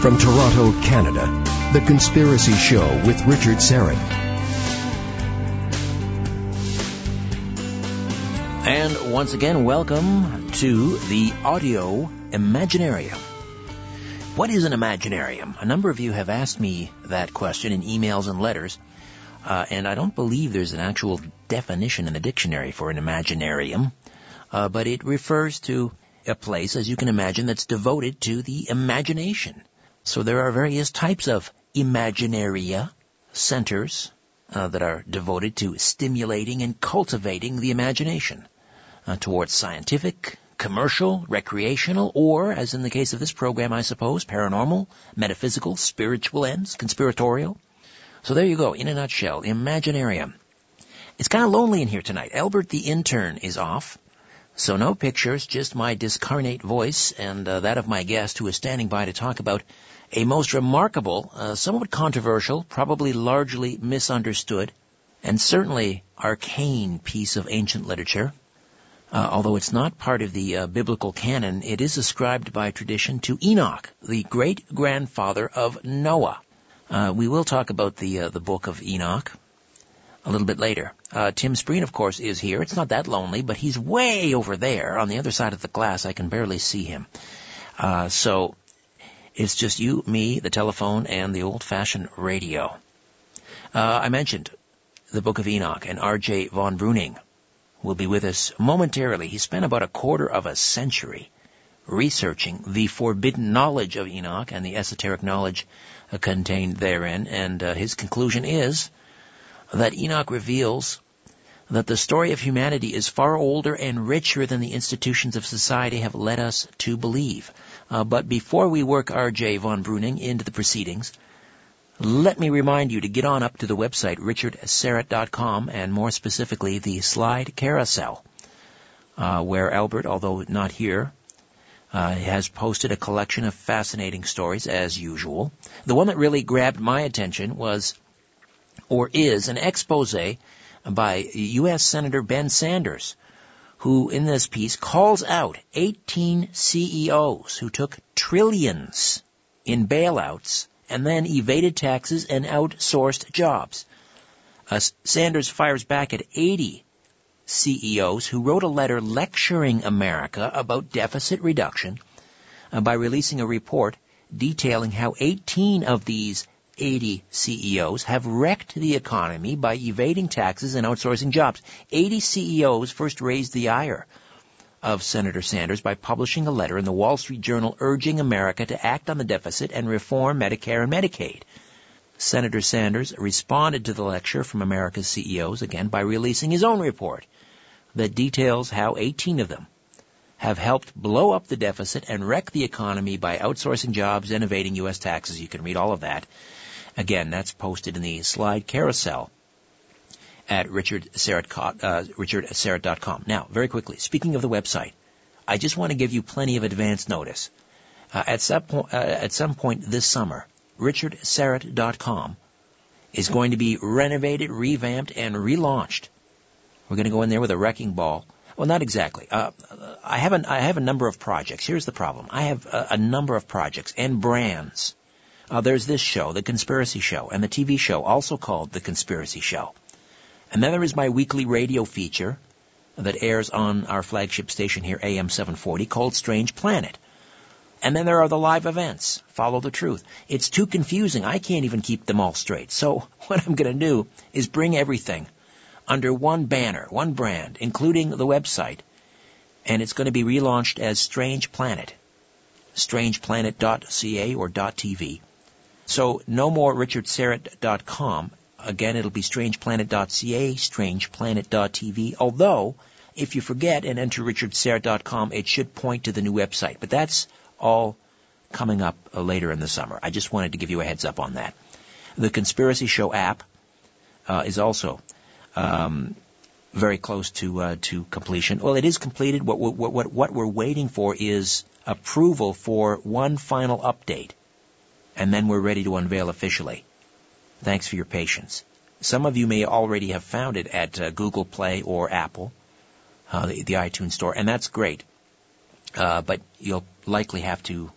From Toronto, Canada, The Conspiracy Show with Richard Syrett. And once again, welcome to the Audio Imaginarium. What is an Imaginarium? A number of you have asked me that question in emails and letters, uh, and I don't believe there's an actual definition in the dictionary for an Imaginarium, uh, but it refers to a place, as you can imagine, that's devoted to the imagination. So there are various types of imaginaria centers uh, that are devoted to stimulating and cultivating the imagination uh, towards scientific, commercial, recreational, or, as in the case of this program, I suppose, paranormal, metaphysical, spiritual ends, conspiratorial. So there you go, in a nutshell, Imaginarium. It's kind of lonely in here tonight. Albert the intern is off. So no pictures, just my discarnate voice and uh, that of my guest who is standing by to talk about a most remarkable, uh, somewhat controversial, probably largely misunderstood, and certainly arcane piece of ancient literature. Uh, although it's not part of the uh, biblical canon, it is ascribed by tradition to Enoch, the great grandfather of Noah. Uh, we will talk about the uh, the book of Enoch a little bit later. Uh, Tim Spreen, of course, is here. It's not that lonely, but he's way over there on the other side of the glass. I can barely see him. Uh, so it's just you, me, the telephone, and the old-fashioned radio. Uh, I mentioned the Book of Enoch, and R.J. von Bruening will be with us momentarily. He spent about a quarter of a century researching the forbidden knowledge of Enoch and the esoteric knowledge contained therein, and uh, his conclusion is that Enoch reveals that the story of humanity is far older and richer than the institutions of society have led us to believe. Uh, but before we work R.J. von Bruening into the proceedings, let me remind you to get on up to the website richardsyrett.com and more specifically the slide carousel, uh, where Albert, although not here, uh, has posted a collection of fascinating stories as usual. The one that really grabbed my attention was, or is, an expose by U.S. Senator Ben Sanders, who in this piece calls out 18 CEOs who took trillions in bailouts and then evaded taxes and outsourced jobs. Uh, Sanders fires back at 80 CEOs who wrote a letter lecturing America about deficit reduction uh, by releasing a report detailing how 18 of these 80 CEOs have wrecked the economy by evading taxes and outsourcing jobs. 80 CEOs first raised the ire of Senator Sanders by publishing a letter in the Wall Street Journal urging America to act on the deficit and reform Medicare and Medicaid. Senator Sanders responded to the lecture from America's CEOs again by releasing his own report that details how 18 of them have helped blow up the deficit and wreck the economy by outsourcing jobs and evading U.S. taxes. You can read all of that Again, that's posted in the slide carousel at richardsyrett, uh. Now, very quickly, speaking of the website, I just want to give you plenty of advance notice. Uh, at, some po- uh, at some point this summer, richardsyrett.com is going to be renovated, revamped, and relaunched. We're going to go in there with a wrecking ball. Well, not exactly. Uh, I have an, I have a number of projects. Here's the problem. I have a, a number of projects and brands uh, there's this show, The Conspiracy Show, and the TV show also called The Conspiracy Show. And then there is my weekly radio feature that airs on our flagship station here, AM 740, called Strange Planet. And then there are the live events, Follow the Truth. It's too confusing. I can't even keep them all straight. So what I'm going to do is bring everything under one banner, one brand, including the website. And it's going to be relaunched as Strange Planet. StrangePlanet.ca or .tv. So no more richardsyrett.com. Again, it'll be strangeplanet.ca, strangeplanet.tv. Although, if you forget and enter richardsyrett.com, it should point to the new website. But that's all coming up uh, later in the summer. I just wanted to give you a heads up on that. The Conspiracy Show app uh, is also um, very close to uh, to completion. Well, it is completed. What, what, what, what we're waiting for is approval for one final update and then we're ready to unveil officially. Thanks for your patience. Some of you may already have found it at uh, Google Play or Apple, uh, the, the, iTunes Store, and that's great. Uh, but you'll likely have to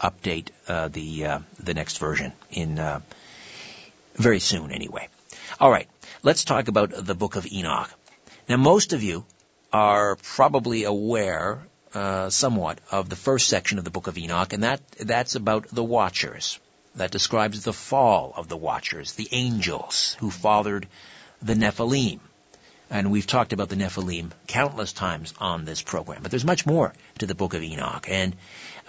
update uh, the uh, the next version in uh, very soon, anyway. All right, let's talk about the Book of Enoch. Now, most of you are probably aware uh, somewhat of the first section of the Book of Enoch, and that that's about the Watchers. That describes the fall of the Watchers, the angels who fathered the Nephilim. And we've talked about the Nephilim countless times on this program. But there's much more to the Book of Enoch. And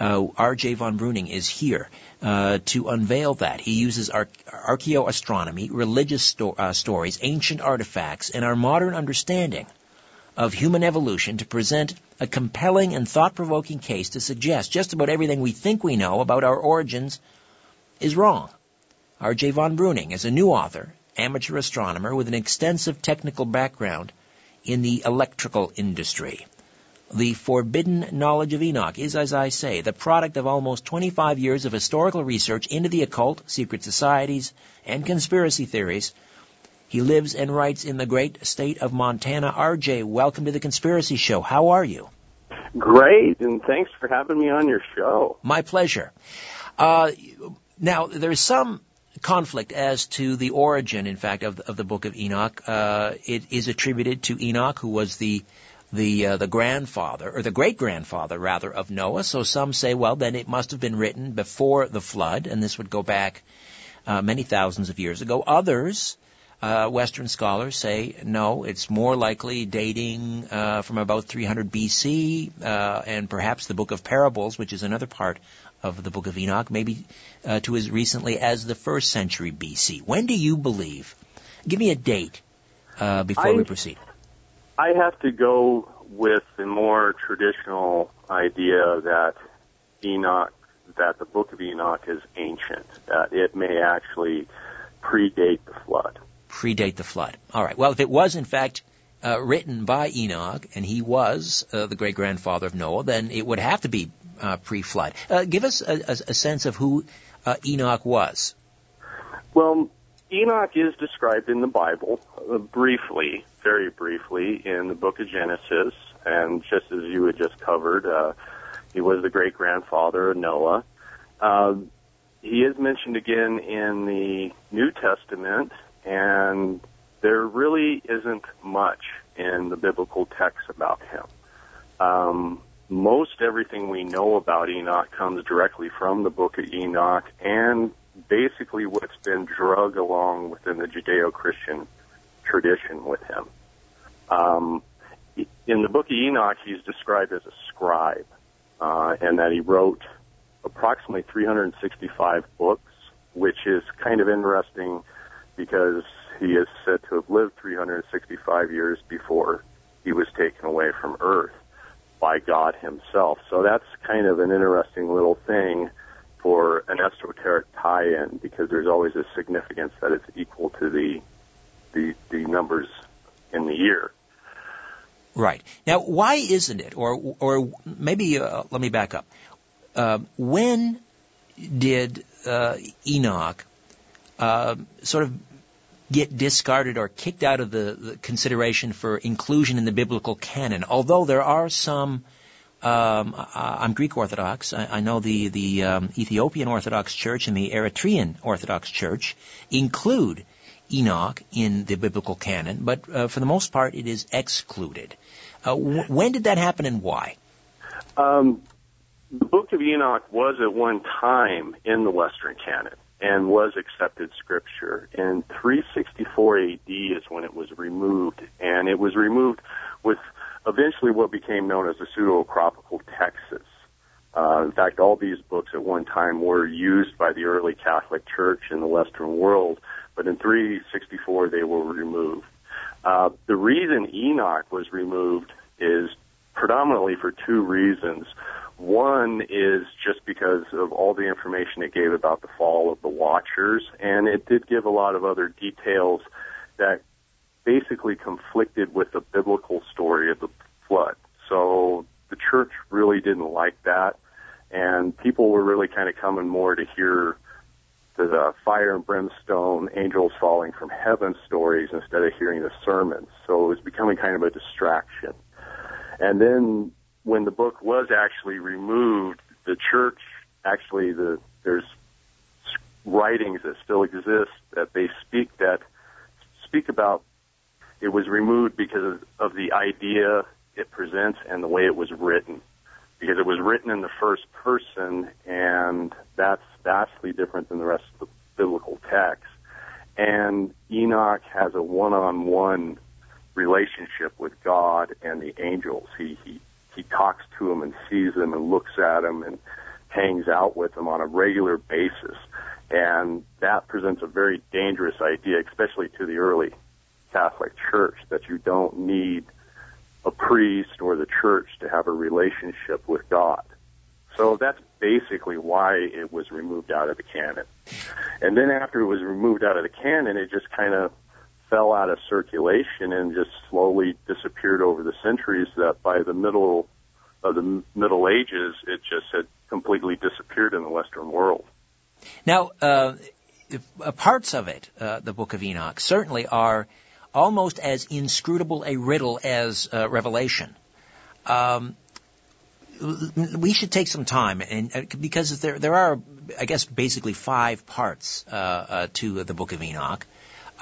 uh, R.J. von Bruening is here uh, to unveil that. He uses ar- archaeoastronomy, religious sto- uh, stories, ancient artifacts, and our modern understanding of human evolution to present a compelling and thought-provoking case to suggest just about everything we think we know about our origins is wrong. R.J. von Bruening is a new author amateur astronomer with an extensive technical background in the electrical industry. The forbidden knowledge of Enoch is, as I say, the product of almost 25 years of historical research into the occult, secret societies, and conspiracy theories. He lives and writes in the great state of Montana. RJ, welcome to the Conspiracy Show. How are you? Great, and thanks for having me on your show. My pleasure. Uh, now, there's some conflict as to the origin, in fact, of the, of the book of Enoch. Uh, it is attributed to Enoch, who was the the uh, the grandfather or the great grandfather rather of Noah. So some say, well, then it must have been written before the flood, and this would go back uh, many thousands of years ago. Others. Uh, Western scholars say no, it's more likely dating uh, from about 300 BC, uh, and perhaps the Book of Parables, which is another part of the book of Enoch, maybe uh, to as recently as the first century BC. When do you believe? Give me a date uh, before I, we proceed. I have to go with the more traditional idea that Enoch, that the book of Enoch is ancient, that it may actually predate the flood. Predate the flood. All right. Well, if it was in fact uh, written by Enoch, and he was uh, the great grandfather of Noah, then it would have to be uh, pre-flood. Uh, give us a, a, a, sense of who uh, Enoch was. Well, Enoch is described in the Bible uh, briefly, very briefly, in the book of Genesis, and just as you had just covered, he was the great grandfather of Noah. He is mentioned again in the New Testament, and there really isn't much in the biblical text about him. Um, most everything we know about Enoch comes directly from the book of Enoch and basically what's been drug along within the Judeo-Christian tradition with him. Um, in the book of Enoch, he's described as a scribe, uh, and that he wrote approximately 365 books, which is kind of interesting because he is said to have lived 365 years before he was taken away from earth by God himself. So that's kind of an interesting little thing for an esoteric tie-in because there's always a significance that it's equal to the the, the numbers in the year. Right. Now, why isn't it, or or maybe uh, let me back up. Uh, when did uh, Enoch uh, sort of get discarded or kicked out of the, the consideration for inclusion in the biblical canon. Although there are some, um, I'm Greek Orthodox. I, I know the the um, Ethiopian Orthodox Church and the Eritrean Orthodox Church include Enoch in the biblical canon, but uh, for the most part, it is excluded. Uh, w- when did that happen, and why? Um, the Book of Enoch was at one time in the Western canon and was accepted scripture. And 364 AD is when it was removed, and it was removed with eventually what became known as the pseudo-apocryphal texts. Uh, in fact, all these books at one time were used by the early Catholic Church in the Western world, but in 364 they were removed. Uh, the reason Enoch was removed is predominantly for two reasons. One is just because of all the information it gave about the fall of the Watchers, and it did give a lot of other details that basically conflicted with the biblical story of the flood. So the church really didn't like that, and people were really kind of coming more to hear the fire and brimstone, angels falling from heaven stories instead of hearing the sermons. So it was becoming kind of a distraction. And then when the book was actually removed, the church actually the there's writings that still exist that they speak that speak about it was removed because of, the idea it presents and the way it was written. Because it was written in the first person and that's vastly different than the rest of the biblical text. And Enoch has a one-on-one relationship with God and the angels. He he he talks to them and sees them and looks at them and hangs out with them on a regular basis. And that presents a very dangerous idea, especially to the early Catholic Church, that you don't need a priest or the church to have a relationship with God. So that's basically why it was removed out of the canon. And then after it was removed out of the canon, it just kind of fell out of circulation and just slowly disappeared over the centuries that by the middle of the Middle Ages, it just had completely disappeared in the Western world. Now, uh, uh, parts of it, uh, the Book of Enoch, certainly are almost as inscrutable a riddle as uh, Revelation. Um, we should take some time, and uh, because there there are, I guess, basically five parts uh, to the Book of Enoch.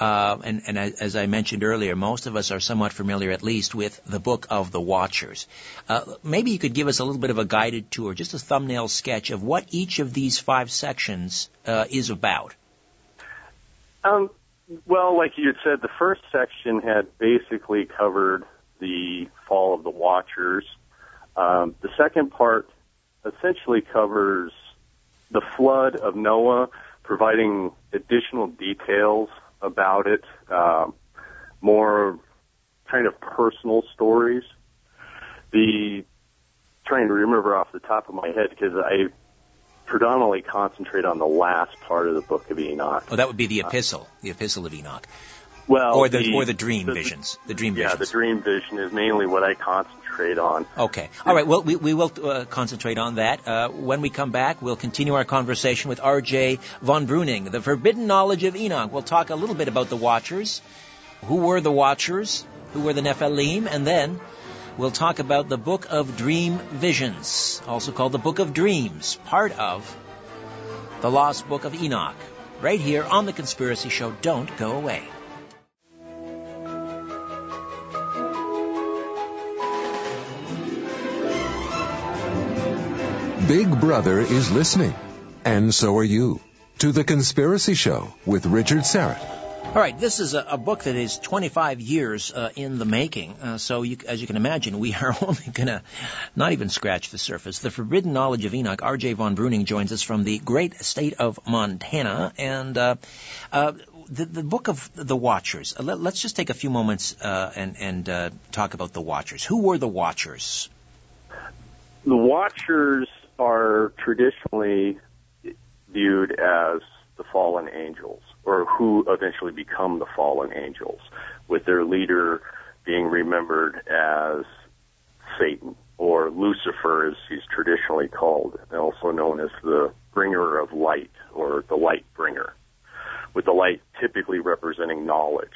Uh, and, and as I mentioned earlier, most of us are somewhat familiar, at least, with the Book of the Watchers. Uh, maybe you could give us a little bit of a guided tour, just a thumbnail sketch of what each of these five sections uh, is about. Um, well, like you had said, the first section had basically covered the fall of the Watchers. Um, the second part essentially covers the flood of Noah, providing additional details about it, um, more kind of personal stories. The trying to remember off the top of my head because I predominantly concentrate on the last part of the book of Enoch. Oh, that would be the epistle, uh, the epistle of Enoch. Well, or the, the or the dream the, visions, the dream yeah, visions. Yeah, the dream vision is mainly what I concentrate on. Okay, all right. Well, we we will uh, concentrate on that. Uh, when we come back, we'll continue our conversation with R.J. von Bruening, the forbidden knowledge of Enoch. We'll talk a little bit about the Watchers, who were the Watchers, who were the Nephilim, and then we'll talk about the Book of Dream Visions, also called the Book of Dreams, part of the Lost Book of Enoch. Right here on The Conspiracy Show. Don't go away. Big Brother is listening, and so are you, to The Conspiracy Show with Richard Syrett. All right, this is a, a book that is 25 years uh, in the making. Uh, so, you, as you can imagine, we are only going to not even scratch the surface. The Forbidden Knowledge of Enoch, R.J. von Bruening, joins us from the great state of Montana. And uh, uh the, the book of the Watchers, uh, let, us just take a few moments uh, and, and talk about the Watchers. Who were the Watchers? The Watchers are traditionally viewed as the fallen angels, or who eventually become the fallen angels, with their leader being remembered as Satan, or Lucifer as he's traditionally called, and also known as the bringer of light, or the light bringer, with the light typically representing knowledge,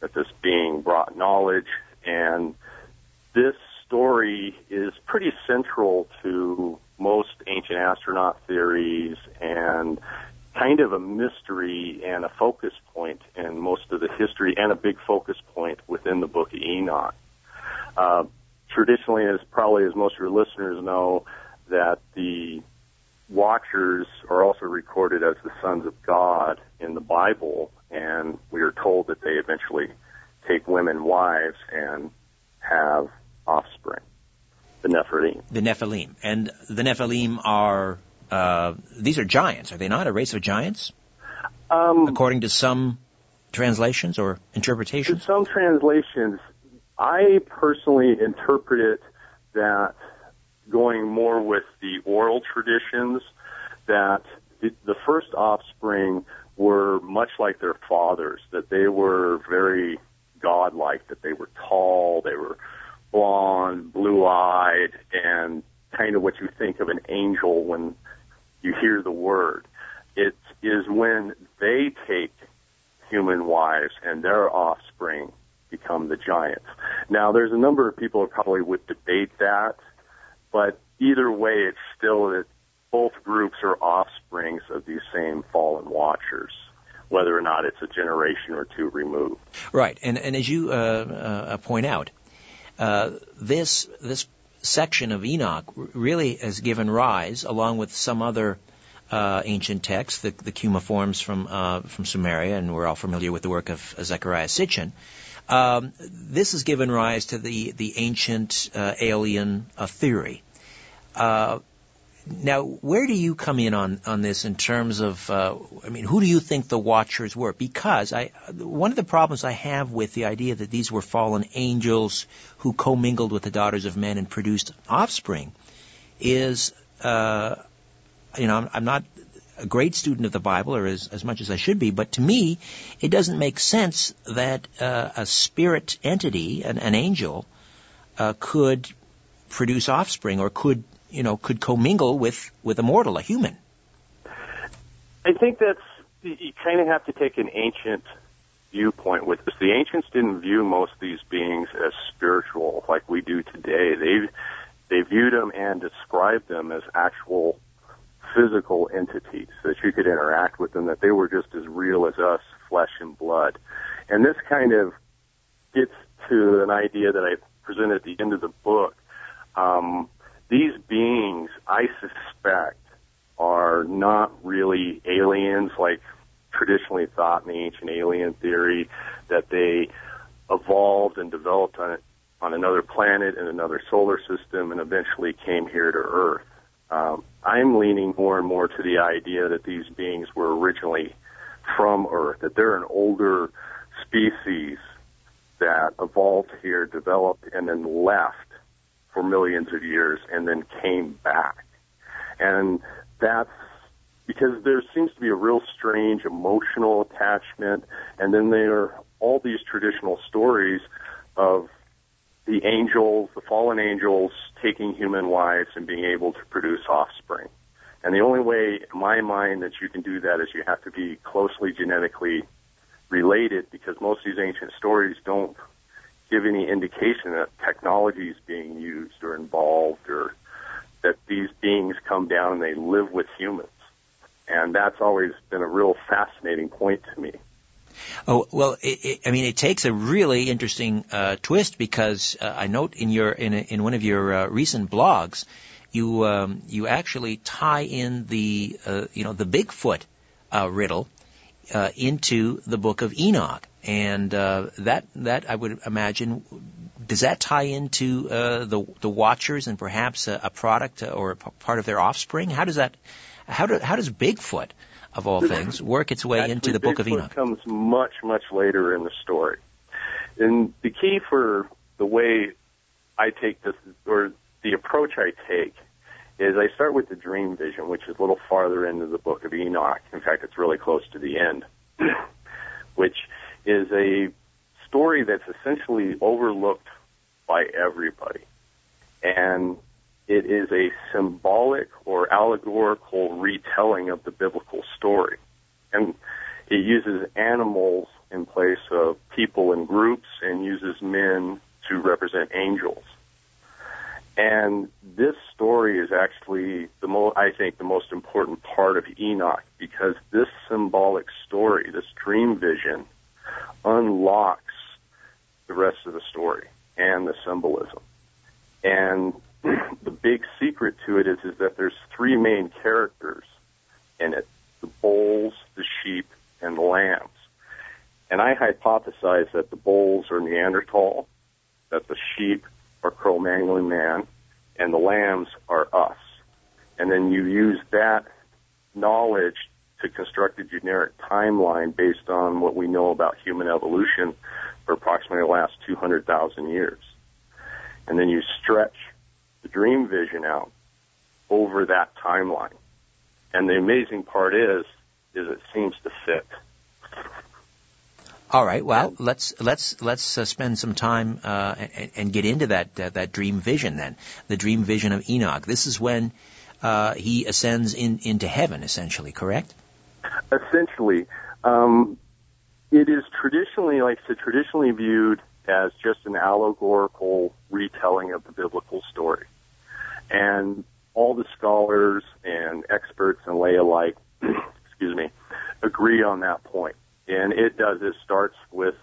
that this being brought knowledge, and this story is pretty central to most ancient astronaut theories and kind of a mystery and a focus point in most of the history and a big focus point within the book of Enoch. Uh, traditionally, as probably as most of your listeners know, that the Watchers are also recorded as the sons of God in the Bible, and we are told that they eventually take women wives and have offspring the Nephilim. The Nephilim. And the Nephilim are, uh, these are giants, are they not? A race of giants? Um, According to some translations or interpretations? some translations, I personally interpret it that going more with the oral traditions, that the first offspring were much like their fathers, that they were very godlike, that they were tall, they were blonde, blue-eyed, and kind of what you think of an angel when you hear the word. It is when they take human wives and their offspring become the giants. Now, there's a number of people who probably would debate that, but either way, it's still that both groups are offsprings of these same fallen watchers, whether or not it's a generation or two removed. Right, and and as you uh, uh, point out, uh, this this section of Enoch really has given rise, along with some other uh, ancient texts, the, the cuneiforms from uh, from Sumeria, and we're all familiar with the work of Zecharia Sitchin. Um, this has given rise to the the ancient uh, alien uh, theory. Now, where do you come in on, on this in terms of, uh, I mean, who do you think the Watchers were? Because I, one of the problems I have with the idea that these were fallen angels who commingled with the daughters of men and produced offspring is, uh, you know, I'm, I'm not a great student of the Bible, or as, as much as I should be, but to me, it doesn't make sense that uh, a spirit entity, an, an angel, uh, could produce offspring or could you know, could commingle with, with a mortal, a human. I think that's, you kind of have to take an ancient viewpoint with this. The ancients didn't view most of these beings as spiritual like we do today. They, they viewed them and described them as actual physical entities, that you could interact with them, that they were just as real as us, flesh and blood. And this kind of gets to an idea that I present at the end of the book. Um, these beings, I suspect, are not really aliens like traditionally thought in the ancient alien theory that they evolved and developed on on another planet in another solar system and eventually came here to Earth. Um, I'm leaning more and more to the idea that these beings were originally from Earth, that they're an older species that evolved here, developed, and then left for millions of years and then came back. And that's because there seems to be a real strange emotional attachment, and then there are all these traditional stories of the angels, the fallen angels, taking human wives and being able to produce offspring. And the only way, in my mind, that you can do that is you have to be closely genetically related because most of these ancient stories don't give any indication that technology is being used or involved or that these beings come down and they live with humans. And that's always been a real fascinating point to me. Oh well, it, it, I mean, it takes a really interesting uh, twist because uh, I note in your in, a, in one of your uh, recent blogs, you um, you actually tie in the uh, you know the Bigfoot uh, riddle uh, into the book of Enoch, and uh, that that I would imagine does that tie into uh, the the Watchers and perhaps a, a product or a part of their offspring? How does that how do, how does Bigfoot of all things work its way Actually, into the book Bigfoot of Enoch? Comes much much later in the story, and the key for the way I take this or the approach I take is I start with the dream vision, which is a little farther into the book of Enoch. In fact, it's really close to the end, which is a story that's essentially overlooked by everybody. And it is a symbolic or allegorical retelling of the biblical story. And it uses animals in place of people and groups and uses men to represent angels. And this story is actually the mo- I think the most important part of Enoch because this symbolic story, this dream vision, unlocks the rest of the story and the symbolism. And the big secret to it is, is that there's three main characters in it. The bulls, the sheep, and the lambs. And I hypothesize that the bulls are Neanderthal, that the sheep are Cro-Magnon man, and the lambs are us. And then you use that knowledge to construct a generic timeline based on what we know about human evolution for approximately the last 200,000 years. And then you stretch the dream vision out over that timeline. And the amazing part is, is it seems to fit. All right. Well, let's let's let's uh, spend some time uh, and, and, get into that uh, that dream vision then. The dream vision of Enoch. This is when uh, he ascends in, into heaven, essentially. Correct? Essentially, um, it is traditionally, like I said, traditionally viewed as just an allegorical retelling of the biblical story. And all the scholars and experts and lay alike, excuse me, agree on that point. And it does. It starts with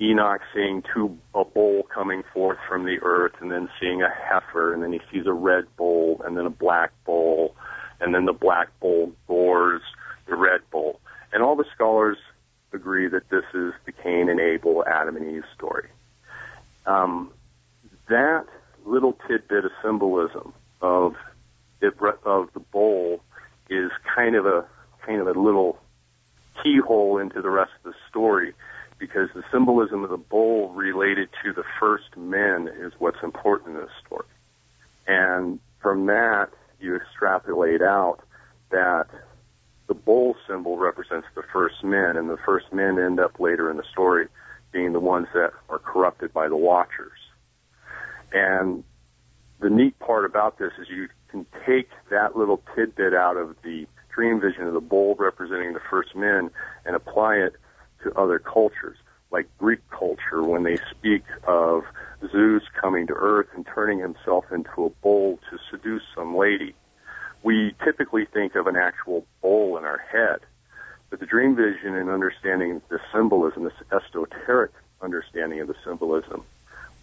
Enoch seeing two a bull coming forth from the earth, and then seeing a heifer, and then he sees a red bull, and then a black bull, and then the black bull gores the red bull. And all the scholars agree that this is the Cain and Abel, Adam and Eve story. Um, that little tidbit of symbolism of it, of the bowl is kind of a kind of a little keyhole into the rest of the story because the symbolism of the bowl related to the first men is what's important in this story. And from that, you extrapolate out that the bowl symbol represents the first men, and the first men end up later in the story being the ones that are corrupted by the watchers. And the neat part about this is you can take that little tidbit out of the dream vision of the bowl representing the first men and apply it to other cultures, like Greek culture, when they speak of Zeus coming to earth and turning himself into a bull to seduce some lady. We typically think of an actual bull in our head, but the dream vision and understanding the symbolism, this esoteric understanding of the symbolism,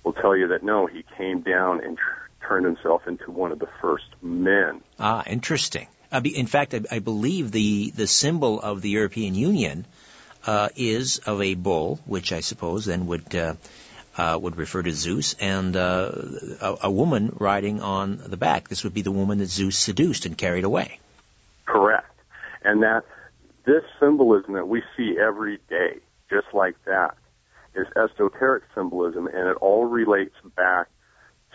will tell you that no, he came down and tr- turned himself into one of the first men. Ah, interesting. Uh, in fact, I, I, believe the, the symbol of the European Union uh, is of a bull, which I suppose then would uh, uh, would refer to Zeus, and uh, a, a, woman riding on the back. This would be the woman that Zeus seduced and carried away. Correct, and that this symbolism that we see every day, just like that, is esoteric symbolism, and it all relates back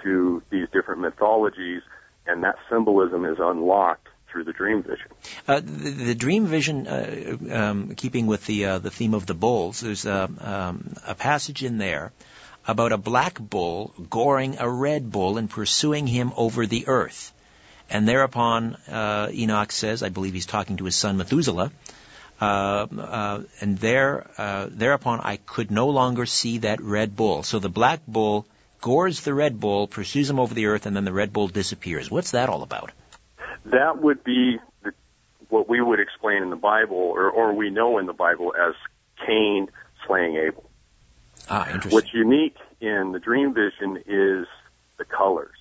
to these different mythologies, and that symbolism is unlocked through the dream vision. Uh, the, the, dream vision, uh, um, keeping with the uh, the theme of the bulls, there's um, a passage in there about a black bull goring a red bull and pursuing him over the earth. And thereupon, uh, Enoch says, I believe he's talking to his son Methuselah, uh, uh, and there, thereupon I could no longer see that red bull. So the black bull gores the red bull, pursues him over the earth, and then the red bull disappears. What's that all about? that would be the, what we would explain in the Bible, or, or we know in the Bible as Cain slaying Abel. Ah. What's unique in the dream vision is the colors.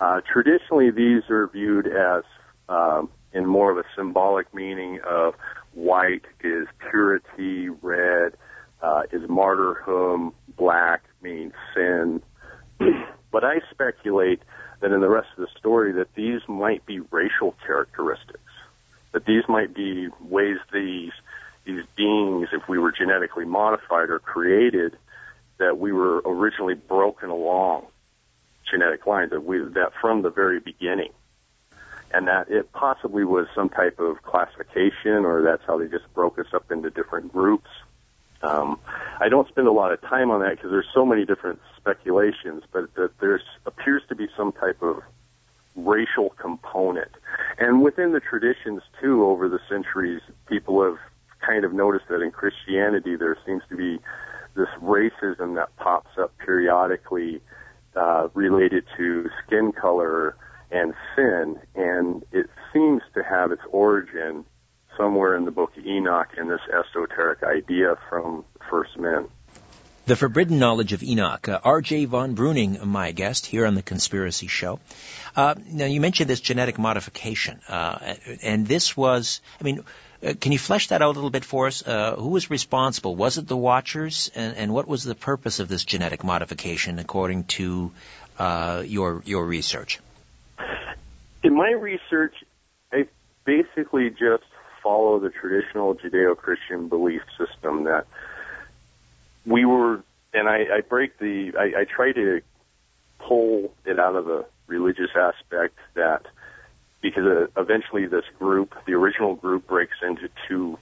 Uh, traditionally, these are viewed as um, in more of a symbolic meaning of white is purity, red uh, is martyrdom, black means sin. but I speculate that in the rest of the story that these might be racial characteristics, that these might be ways these these beings, if we were genetically modified or created, that we were originally broken along genetic lines, that we that from the very beginning, and that it possibly was some type of classification, or that's how they just broke us up into different groups. Um, I don't spend a lot of time on that because there's so many different speculations, but that there appears to be some type of racial component. And within the traditions too, over the centuries, people have kind of noticed that in Christianity there seems to be this racism that pops up periodically uh, related to skin color and sin, and it seems to have its origin somewhere in the book of Enoch in this esoteric idea from first men. The Forbidden Knowledge of Enoch. Uh, R.J. von Bruening, my guest here on the Conspiracy Show. Uh, now, you mentioned this genetic modification, uh, and this was, I mean, can you flesh that out a little bit for us? Uh, who was responsible? Was it the Watchers, and, and, what was the purpose of this genetic modification, according to uh, your your research? In my research, I basically just follow the traditional Judeo-Christian belief system that we were, and I, I break the, I, I try to pull it out of the religious aspect that because uh, eventually this group, the original group, breaks into two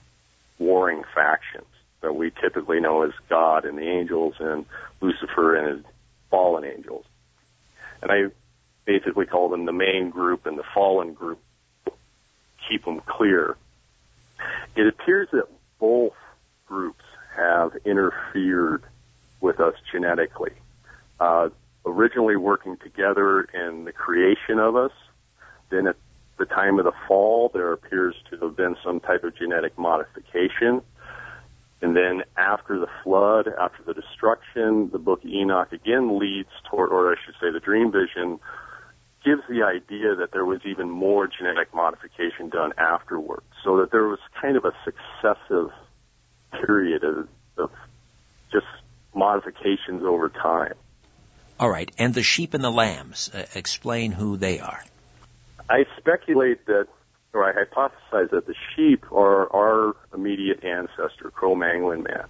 warring factions that we typically know as God and the angels and Lucifer and his fallen angels. And I basically call them the main group and the fallen group. Keep them clear. It appears that both groups have interfered with us genetically. Uh, originally working together in the creation of us, then at the time of the fall, there appears to have been some type of genetic modification. And then after the flood, after the destruction, the book Enoch again leads toward, or I should say the dream vision gives the idea that there was even more genetic modification done afterwards. So that there was kind of a successive period of, of just modifications over time. All right. And the sheep and the lambs, uh, explain who they are. I speculate that, or I hypothesize that the sheep are our immediate ancestor, Cro-Magnon man,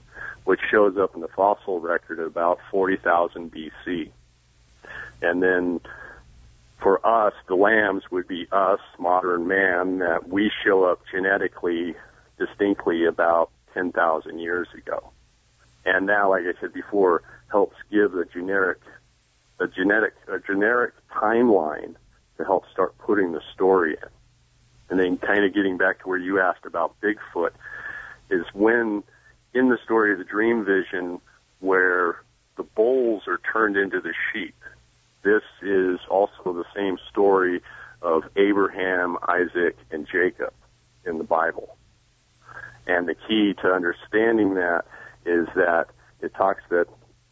which shows up in the fossil record at about 40,000 BC. And then for us, the lambs would be us, modern man, that we show up genetically distinctly about 10,000 years ago. And now, like I said before, helps give a generic, a genetic, a generic timeline to help start putting the story in. And then kind of getting back to where you asked about Bigfoot is when in the story of the dream vision where the bulls are turned into the sheep. This is also the same story of Abraham, Isaac, and Jacob in the Bible. And the key to understanding that is that it talks that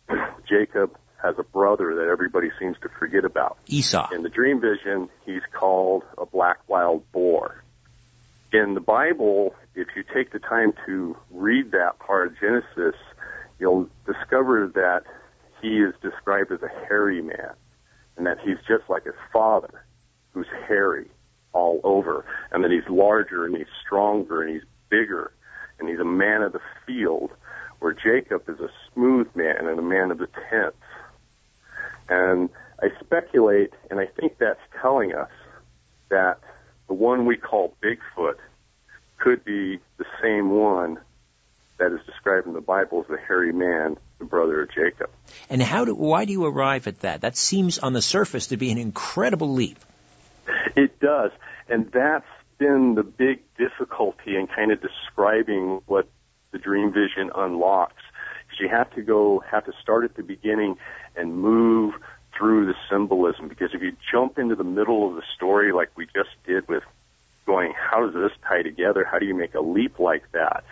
Jacob has a brother that everybody seems to forget about. Esau. In the dream vision, he's called a black wild boar. In the Bible, if you take the time to read that part of Genesis, you'll discover that he is described as a hairy man and that he's just like his father, who's hairy all over, and that he's larger and he's stronger and he's bigger and he's a man of the field, where Jacob is a smooth man and a man of the tents. And I speculate, and I think that's telling us that the one we call Bigfoot could be the same one that is described in the Bible as the hairy man, the brother of Jacob. And how do, why do you arrive at that? That seems on the surface to be an incredible leap. It does. And that's been the big difficulty in kind of describing what the dream vision unlocks. You have to go, have to start at the beginning and move through the symbolism. Because if you jump into the middle of the story like we just did with going, how does this tie together? How do you make a leap like that?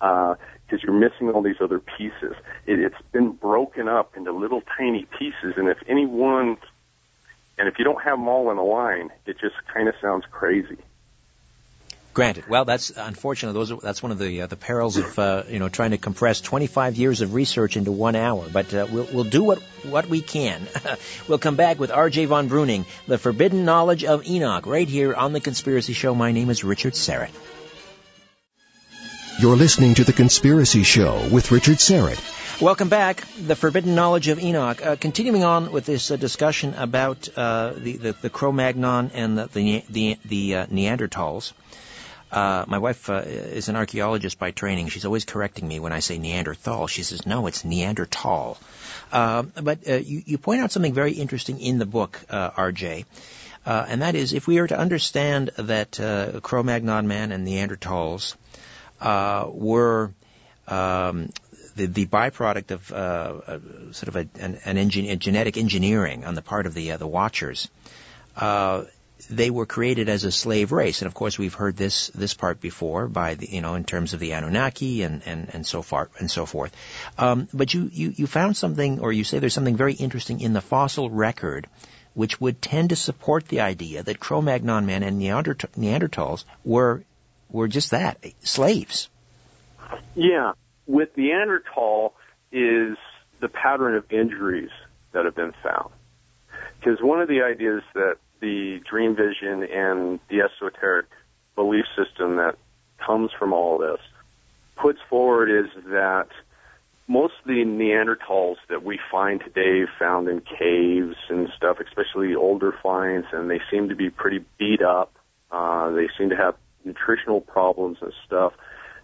Because uh, you're missing all these other pieces. It, it's been broken up into little tiny pieces, and if anyone, and if you don't have them all in a line, it just kind of sounds crazy. Granted. Well, that's unfortunately those are, that's one of the uh, the perils of uh, you know trying to compress 25 years of research into one hour. But uh, we'll we'll do what what we can. we'll come back with R.J. von Bruening, the forbidden knowledge of Enoch, right here on the Conspiracy Show. My name is Richard Syrett. You're listening to the Conspiracy Show with Richard Syrett. Welcome back. The Forbidden Knowledge of Enoch. Uh, continuing on with this uh, discussion about uh, the, the, the Cro-Magnon and the the, the, the uh, Neanderthals. Uh, my wife uh, is an archaeologist by training. She's always correcting me when I say Neanderthal. She says, no, it's Neanderthal. Uh, but uh, you, you, point out something very interesting in the book, uh, RJ. Uh, and that is, if we are to understand that Cro-Magnon man and Neanderthals were um, the, the byproduct of sort of a, an, an engin- a genetic engineering on the part of the the Watchers, they were created as a slave race, and of course we've heard this this part before by the you know in terms of the Anunnaki and and and so far and so forth. Um, but you, you you found something, or you say there's something very interesting in the fossil record, which would tend to support the idea that Cro-Magnon men and Neandert- Neanderthals were were just that slaves. Yeah, with Neanderthal is the pattern of injuries that have been found. Because one of the ideas that the dream vision and the esoteric belief system that comes from all this puts forward is that most of the Neanderthals that we find today found in caves and stuff, especially older finds, and they seem to be pretty beat up. Uh, they seem to have nutritional problems and stuff.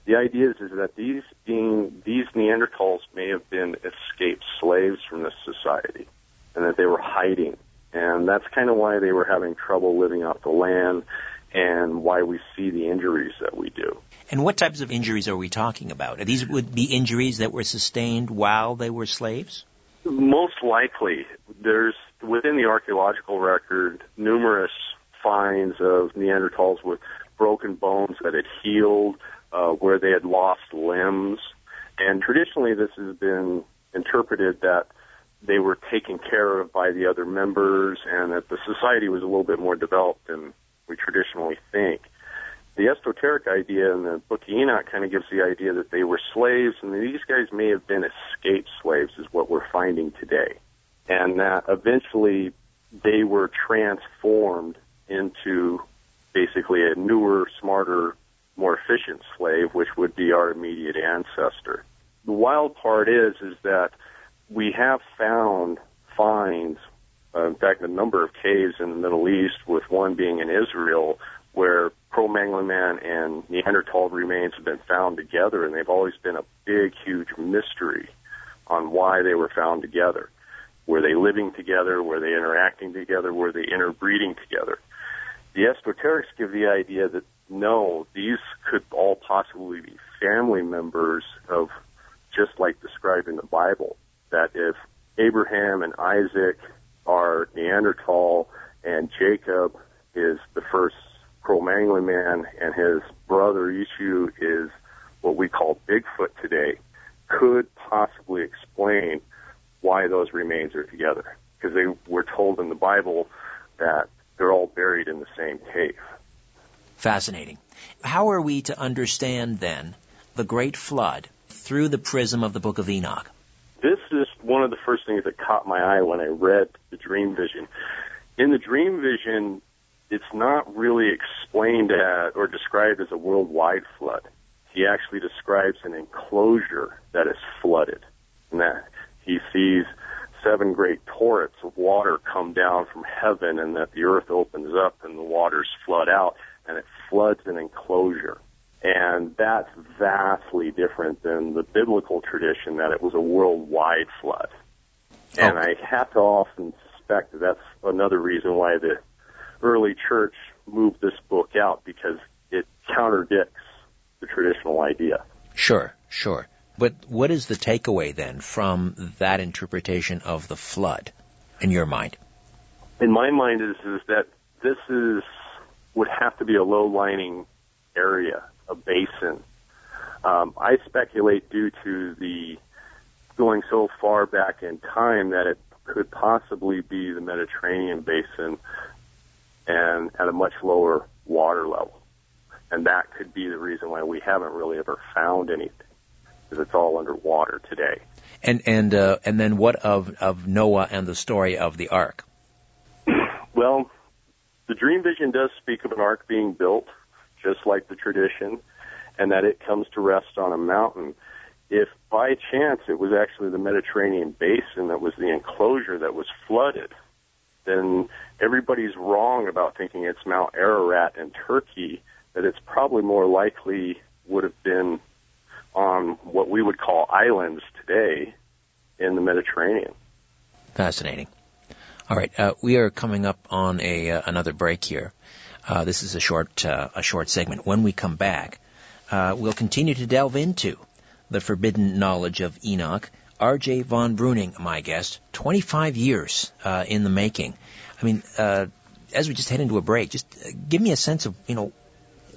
The idea is, is that these being these Neanderthals may have been escaped slaves from this society, and that they were hiding and that's kind of why they were having trouble living off the land and why we see the injuries that we do. And what types of injuries are we talking about? Are these would be injuries that were sustained while they were slaves? Most likely. There's within the archaeological record numerous finds of Neanderthals with broken bones that had healed, uh, where they had lost limbs. And traditionally, this has been interpreted that they were taken care of by the other members and that the society was a little bit more developed than we traditionally think. The esoteric idea in the book of Enoch kind of gives the idea that they were slaves and these guys may have been escaped slaves is what we're finding today. And that eventually they were transformed into basically a newer, smarter, more efficient slave, which would be our immediate ancestor. The wild part is, is that we have found finds, uh, in fact, a number of caves in the Middle East, with one being in Israel, where Cro-Magnon man and Neanderthal remains have been found together, and they've always been a big, huge mystery on why they were found together. Were they living together? Were they interacting together? Were they interbreeding together? The esoterics give the idea that no, these could all possibly be family members of just like described in the Bible. That if Abraham and Isaac are Neanderthal and Jacob is the first Cro-Magnon man and his brother Esau is what we call Bigfoot today, could possibly explain why those remains are together. Because they were told in the Bible that they're all buried in the same cave. Fascinating. How are we to understand then the great flood through the prism of the book of Enoch? One of the first things that caught my eye when I read the dream vision. In the dream vision, it's not really explained as, or described as a worldwide flood. He actually describes an enclosure that is flooded. And that he sees seven great torrents of water come down from heaven and that the earth opens up and the waters flood out and it floods an enclosure. And that's vastly different than the biblical tradition that it was a worldwide flood. And oh. I have to often suspect that that's another reason why the early church moved this book out because it contradicts the traditional idea. Sure, sure. But what is the takeaway then from that interpretation of the flood in your mind? In my mind is is that this is would have to be a low lining area, a basin. Um, I speculate due to the going so far back in time that it could possibly be the Mediterranean basin and at a much lower water level. And that could be the reason why we haven't really ever found anything, because it's all underwater today. And and uh, and then what of of Noah and the story of the ark? well, the dream vision does speak of an ark being built, just like the tradition, and that it comes to rest on a mountain. If by chance it was actually the Mediterranean basin that was the enclosure that was flooded, then everybody's wrong about thinking it's Mount Ararat in Turkey, that it's probably more likely would have been on what we would call islands today in the Mediterranean. Fascinating. All right, uh, we are coming up on a uh, another break here. Uh, this is a short uh, a short segment. When we come back, uh, we'll continue to delve into the forbidden knowledge of Enoch. R.J. von Bruening, my guest, 25 years uh, in the making. I mean, as we just head into a break, just give me a sense of you know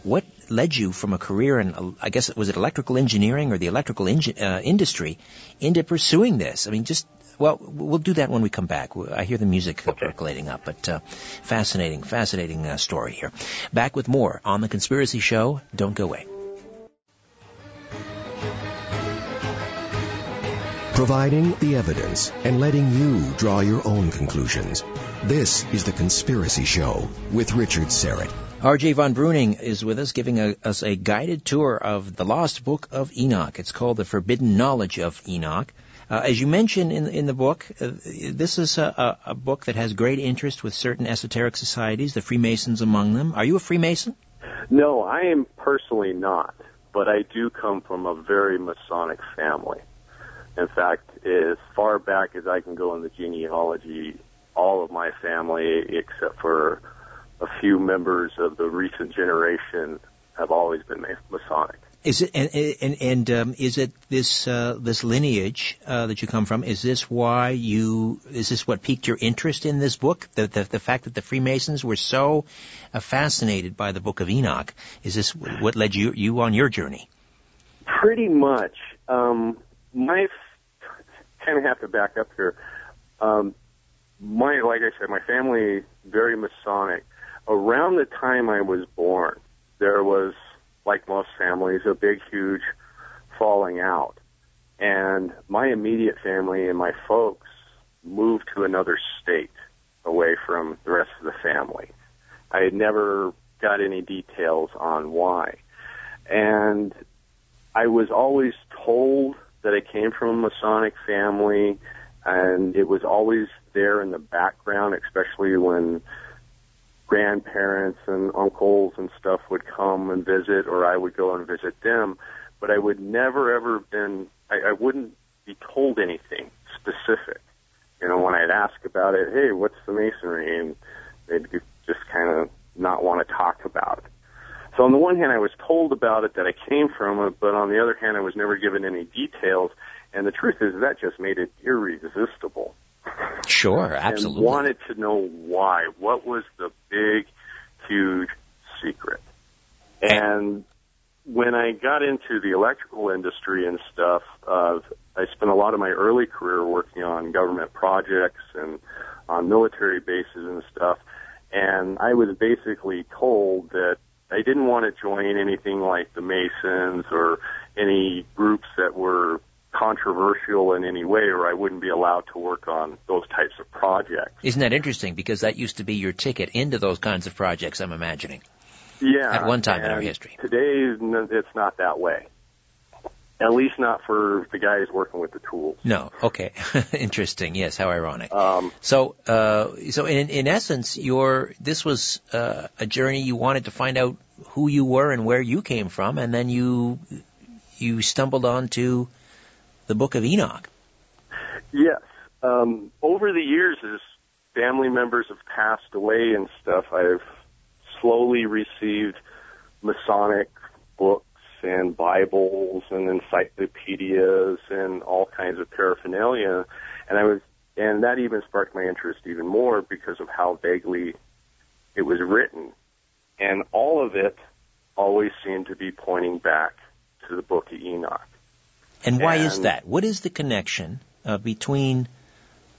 what led you from a career in, I guess, was it electrical engineering or the electrical ingi- uh, industry into pursuing this? I mean, just, well, we'll do that when we come back. I hear the music okay. percolating up, but uh, fascinating, fascinating uh, story here. Back with more on The Conspiracy Show. Don't go away. Providing the evidence and letting you draw your own conclusions. This is The Conspiracy Show with Richard Syrett. R.J. von Bruening is with us, giving a, us a guided tour of the lost book of Enoch. It's called The Forbidden Knowledge of Enoch. Uh, as you mentioned in, in the book, uh, this is a, a, book that has great interest with certain esoteric societies, the Freemasons among them. Are you a Freemason? No, I am personally not, but I do come from a very Masonic family. In fact, as far back as I can go in the genealogy, all of my family, except for a few members of the recent generation have always been Masonic. Is it and and, and um, is it this uh, this lineage uh, that you come from? Is this why you? Is this what piqued your interest in this book? The the, the fact that the Freemasons were so uh, fascinated by the Book of Enoch. Is this what led you you on your journey? Pretty much. Um, my kind of have to back up here. Um, my like I said, my family very Masonic. Around the time I was born, there was like most families, a big, huge falling out. And my immediate family and my folks moved to another state away from the rest of the family. I had never got any details on why. And I was always told that I came from a Masonic family, and it was always there in the background, especially when grandparents and uncles and stuff would come and visit, or I would go and visit them. But I would never ever been, I, I wouldn't be told anything specific. You know, when I'd ask about it, hey, what's the masonry? And they'd just kind of not want to talk about it. So on the one hand, I was told about it that I came from it, but on the other hand, I was never given any details. And the truth is that just made it irresistible. Sure, absolutely. And wanted to know why. What was the big, huge secret? And when I got into the electrical industry and stuff, uh, I spent a lot of my early career working on government projects and on military bases and stuff. And I was basically told that I didn't want to join anything like the Masons or any groups that were controversial in any way or I wouldn't be allowed to work on those types of projects. Isn't that interesting? Because that used to be your ticket into those kinds of projects, I'm imagining. Yeah. At one time in our history. Today, it's not that way. At least not for the guys working with the tools. No. Okay. Interesting. Yes. How ironic. Um, so, uh, so in, in essence, your this was uh, a journey you wanted to find out who you were and where you came from, and then you you stumbled onto the Book of Enoch. Yes. Um, over the years, as family members have passed away and stuff, I've slowly received Masonic books and Bibles and encyclopedias and all kinds of paraphernalia. And I was, and that even sparked my interest even more because of how vaguely it was written. And all of it always seemed to be pointing back to the book of Enoch. And why and, is that? What is the connection uh, between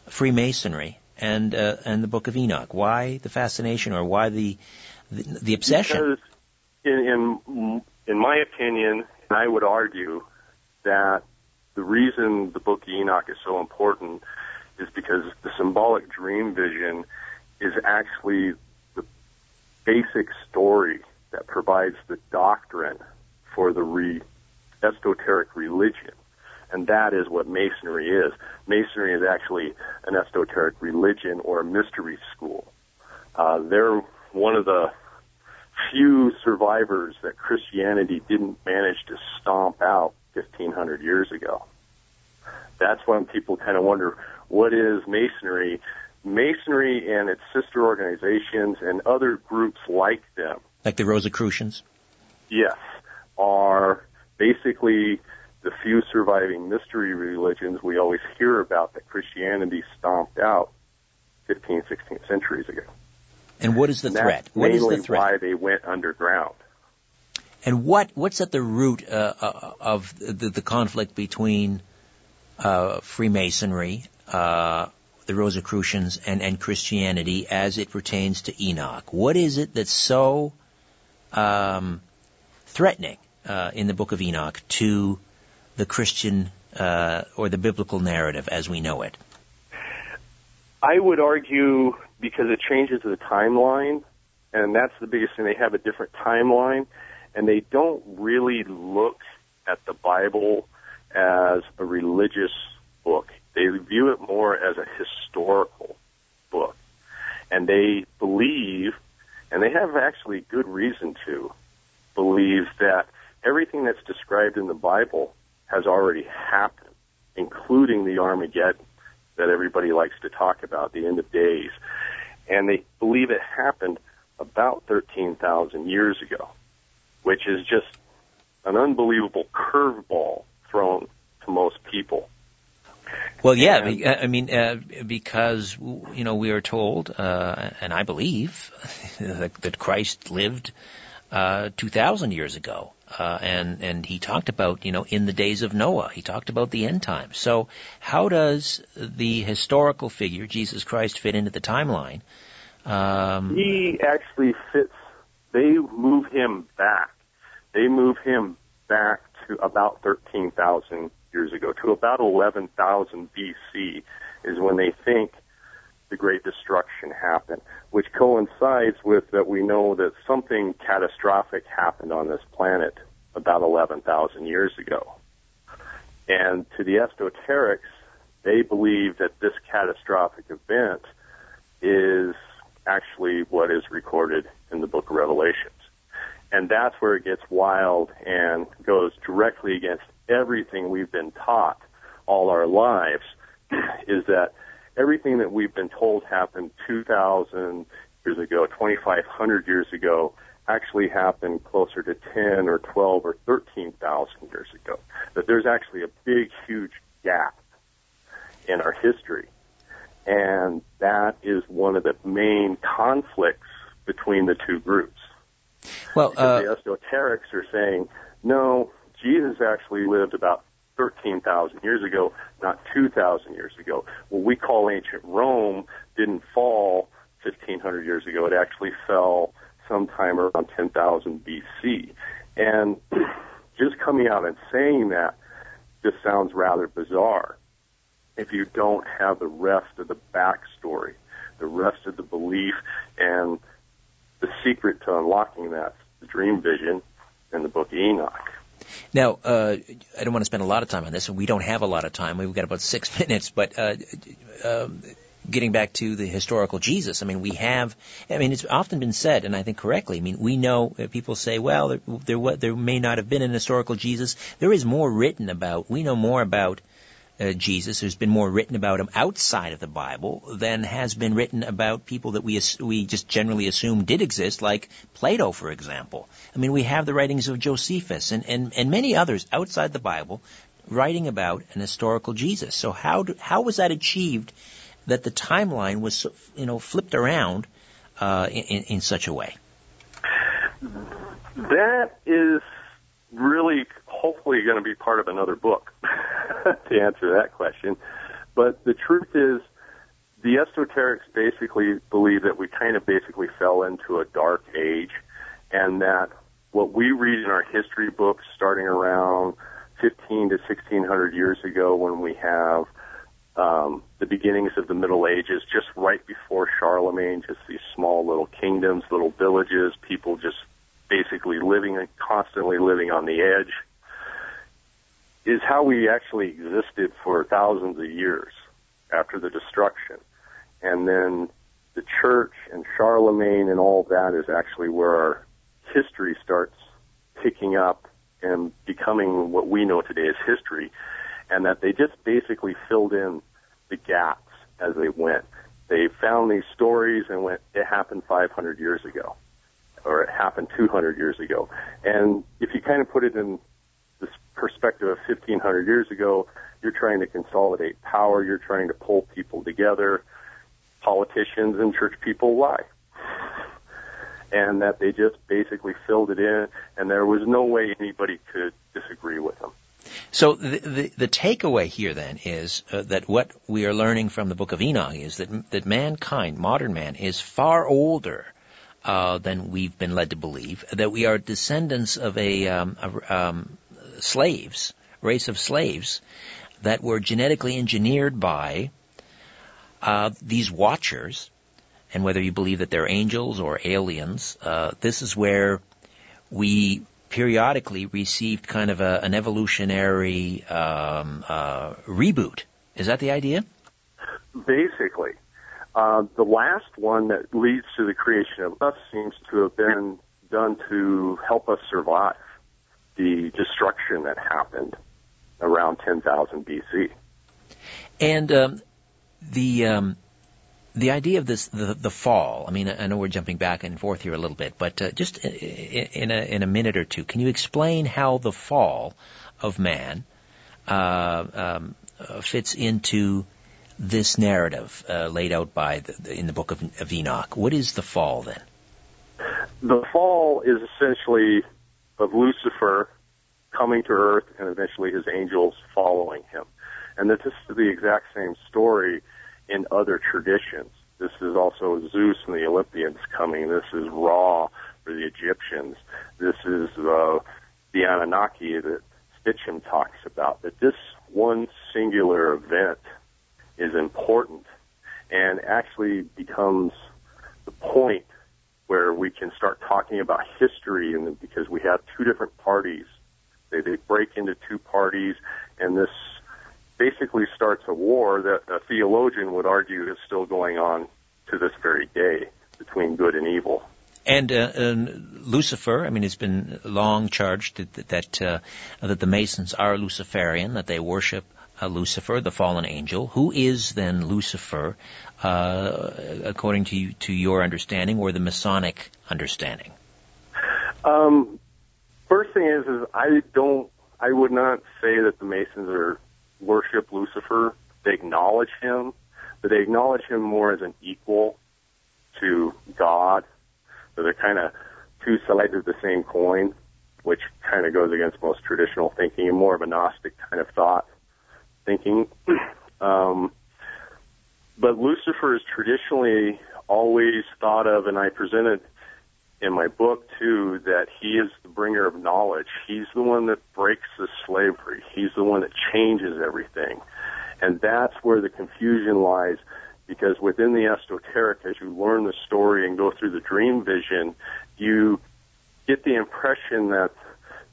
Freemasonry and uh, and the Book of Enoch? Why the fascination, or why the the, the obsession? Because in, in in my opinion, and I would argue that the reason the Book of Enoch is so important is because the symbolic dream vision is actually basic story that provides the doctrine for the re esoteric religion. And that is what Masonry is. Masonry is actually an esoteric religion or a mystery school. Uh, they're one of the few survivors that Christianity didn't manage to stomp out 1500 years ago. That's when people kind of wonder, what is Masonry? Masonry and its sister organizations and other groups like them. Like the Rosicrucians? Yes, are basically the few surviving mystery religions we always hear about that Christianity stomped out 15, 16 centuries ago. And what is the and threat? What is the threat? Why they went underground. And what what's at the root uh, uh, of the, the, conflict between uh, Freemasonry, uh, the Rosicrucians, and, and Christianity as it pertains to Enoch? What is it that's so um, threatening uh, in the Book of Enoch to the Christian uh, or the biblical narrative as we know it? I would argue because it changes the timeline, and that's the biggest thing. They have a different timeline, and they don't really look at the Bible as a religious book. They view it more as a historical book. And they believe, and they have actually good reason to believe that everything that's described in the Bible has already happened, including the Armageddon that everybody likes to talk about, the end of days. And they believe it happened about 13,000 years ago, which is just an unbelievable curveball thrown to most people. Well, yeah, and, I mean, uh, because you know we are told, uh, and I believe that, that Christ lived uh, two thousand years ago, uh, and and he talked about you know in the days of Noah. He talked about the end times. So how does the historical figure Jesus Christ fit into the timeline? Um, he actually fits. They move him back. They move him back to about thirteen thousand years ago, to about eleven thousand BC, is when they think the Great Destruction happened, which coincides with that we know that something catastrophic happened on this planet about 11,000 years ago. And to the esoterics, they believe that this catastrophic event is actually what is recorded in the book of Revelations. And that's where it gets wild and goes directly against everything we've been taught all our lives is that everything that we've been told happened 2,000 years ago, 2,500 years ago, actually happened closer to 10 or 12 or 13,000 years ago. That there's actually a big, huge gap in our history. And that is one of the main conflicts between the two groups. Well, uh, the esoterics are saying, no, Jesus actually lived about 13,000 years ago, not 2,000 years ago. What we call ancient Rome didn't fall 1,500 years ago. It actually fell sometime around 10,000 BC. And just coming out and saying that just sounds rather bizarre if you don't have the rest of the backstory, the rest of the belief, and the secret to unlocking that, the dream vision in the book of Enoch. Now, uh, I don't want to spend a lot of time on this, and we don't have a lot of time. We've got about six minutes, but uh, uh, getting back to the historical Jesus, I mean, we have, I mean, it's often been said, and I think correctly, I mean, we know, uh, people say, well, there, there, there may not have been an historical Jesus. There is more written about, we know more about uh, Jesus. There's been more written about him outside of the Bible than has been written about people that we we just generally assume did exist, like Plato, for example. I mean, we have the writings of Josephus and, and, and many others outside the Bible writing about an historical Jesus. So how do, how was that achieved? That the timeline was you know flipped around uh, in, in such a way. That is really hopefully going to be part of another book to answer that question. But the truth is, the esoterics basically believe that we kind of basically fell into a dark age and that what we read in our history books starting around 15 to 1600 years ago when we have um, the beginnings of the Middle Ages, just right before Charlemagne, just these small little kingdoms, little villages, people just basically living and constantly living on the edge is how we actually existed for thousands of years after the destruction. And then the church and Charlemagne and all that is actually where our history starts picking up and becoming what we know today as history. And that they just basically filled in the gaps as they went. They found these stories and went, it happened 500 years ago. Or it happened 200 years ago. And if you kind of put it in perspective of 1500 years ago, you're trying to consolidate power, you're trying to pull people together. Politicians and church people lie. And that they just basically filled it in, and there was no way anybody could disagree with them. So the, the, the takeaway here then is uh, that what we are learning from the Book of Enoch is that that mankind, modern man, is far older uh, than we've been led to believe. That we are descendants of a, um, a um, slaves, race of slaves, that were genetically engineered by uh, these watchers, and whether you believe that they're angels or aliens, uh, this is where we periodically received kind of a, an evolutionary um, uh, reboot. Is that the idea? Basically. Uh, the last one that leads to the creation of us seems to have been done to help us survive the destruction that happened around 10,000 BC. And um, the um, the idea of this, the, the fall. I mean, I know we're jumping back and forth here a little bit, but uh, just in a in a minute or two, can you explain how the fall of man uh, um, uh, fits into this narrative uh, laid out by the, in the book of, of Enoch? What is the fall then? The fall is essentially of Lucifer coming to earth and eventually his angels following him. And that this is the exact same story in other traditions. This is also Zeus and the Olympians coming. This is Ra for the Egyptians. This is uh, the Anunnaki that Sitchin talks about. That this one singular event is important and actually becomes the point where we can start talking about history and because we have two different parties. They, they break into two parties and this basically starts a war that a theologian would argue is still going on to this very day between good and evil. And, uh, Lucifer, I mean, it's been long charged that that, uh, that the Masons are Luciferian, that they worship uh, Lucifer, the fallen angel. Who is then Lucifer, uh, according to to your understanding or the Masonic understanding? Um, first thing is, is I don't, I would not say that the Masons are worship Lucifer. They acknowledge him, but they acknowledge him more as an equal to God. So they're kind of two sides of the same coin, which kind of goes against most traditional thinking and more of a Gnostic kind of thought thinking. um, but Lucifer is traditionally always thought of, and I presented in my book too that he is the bringer of knowledge. He's the one that breaks the slavery. He's the one that changes everything. And that's where the confusion lies because within the esoteric, as you learn the story and go through the dream vision, you get the impression that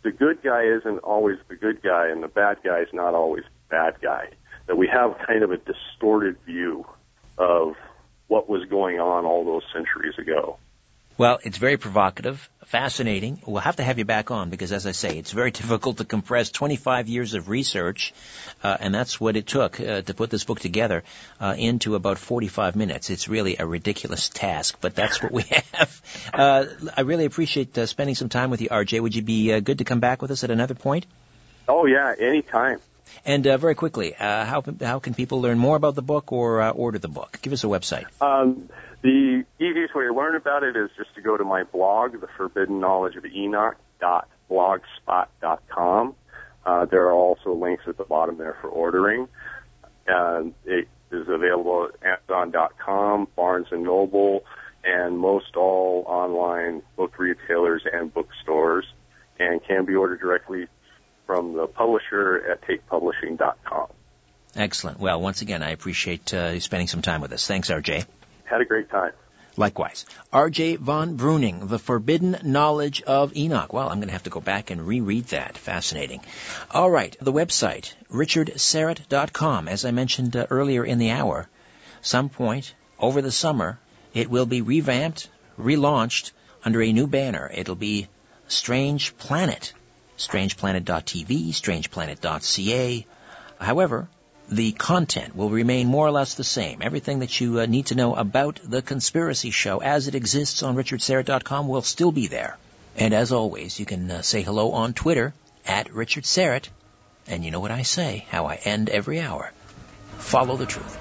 the good guy isn't always the good guy and the bad guy is not always bad guy. That we have kind of a distorted view of what was going on all those centuries ago. Well, it's very provocative, fascinating. We'll have to have you back on because, as I say, it's very difficult to compress 25 years of research, uh, and that's what it took uh, to put this book together uh, into about 45 minutes. It's really a ridiculous task, but that's what we have. Uh, I really appreciate uh, spending some time with you, RJ. Would you be uh, good to come back with us at another point? Oh yeah, anytime. And uh, very quickly, uh, how how can people learn more about the book or uh, order the book? Give us a website. Um, the easiest way to learn about it is just to go to my blog, The Forbidden Knowledge of Enoch blogspot.com. Uh, there are also links at the bottom there for ordering. It is available at Amazon.com, Barnes and Noble, and most all online book retailers and bookstores, and can be ordered directly from the publisher at tatepublishing.com. Excellent. Well, once again, I appreciate uh, spending some time with us. Thanks, RJ. Had a great time. Likewise. R.J. von Bruening, The Forbidden Knowledge of Enoch. Well, I'm going to have to go back and reread that. Fascinating. All right, the website, richardsyrett.com. As I mentioned uh, earlier in the hour, some point over the summer, it will be revamped, relaunched under a new banner. It'll be Strange Planet. StrangePlanet.tv, StrangePlanet.ca. However, the content will remain more or less the same. Everything that you uh, need to know about the conspiracy show as it exists on richardsyrett.com will still be there. And as always, you can uh, say hello on Twitter at Richard Syrett. And you know what I say, how I end every hour. Follow the truth.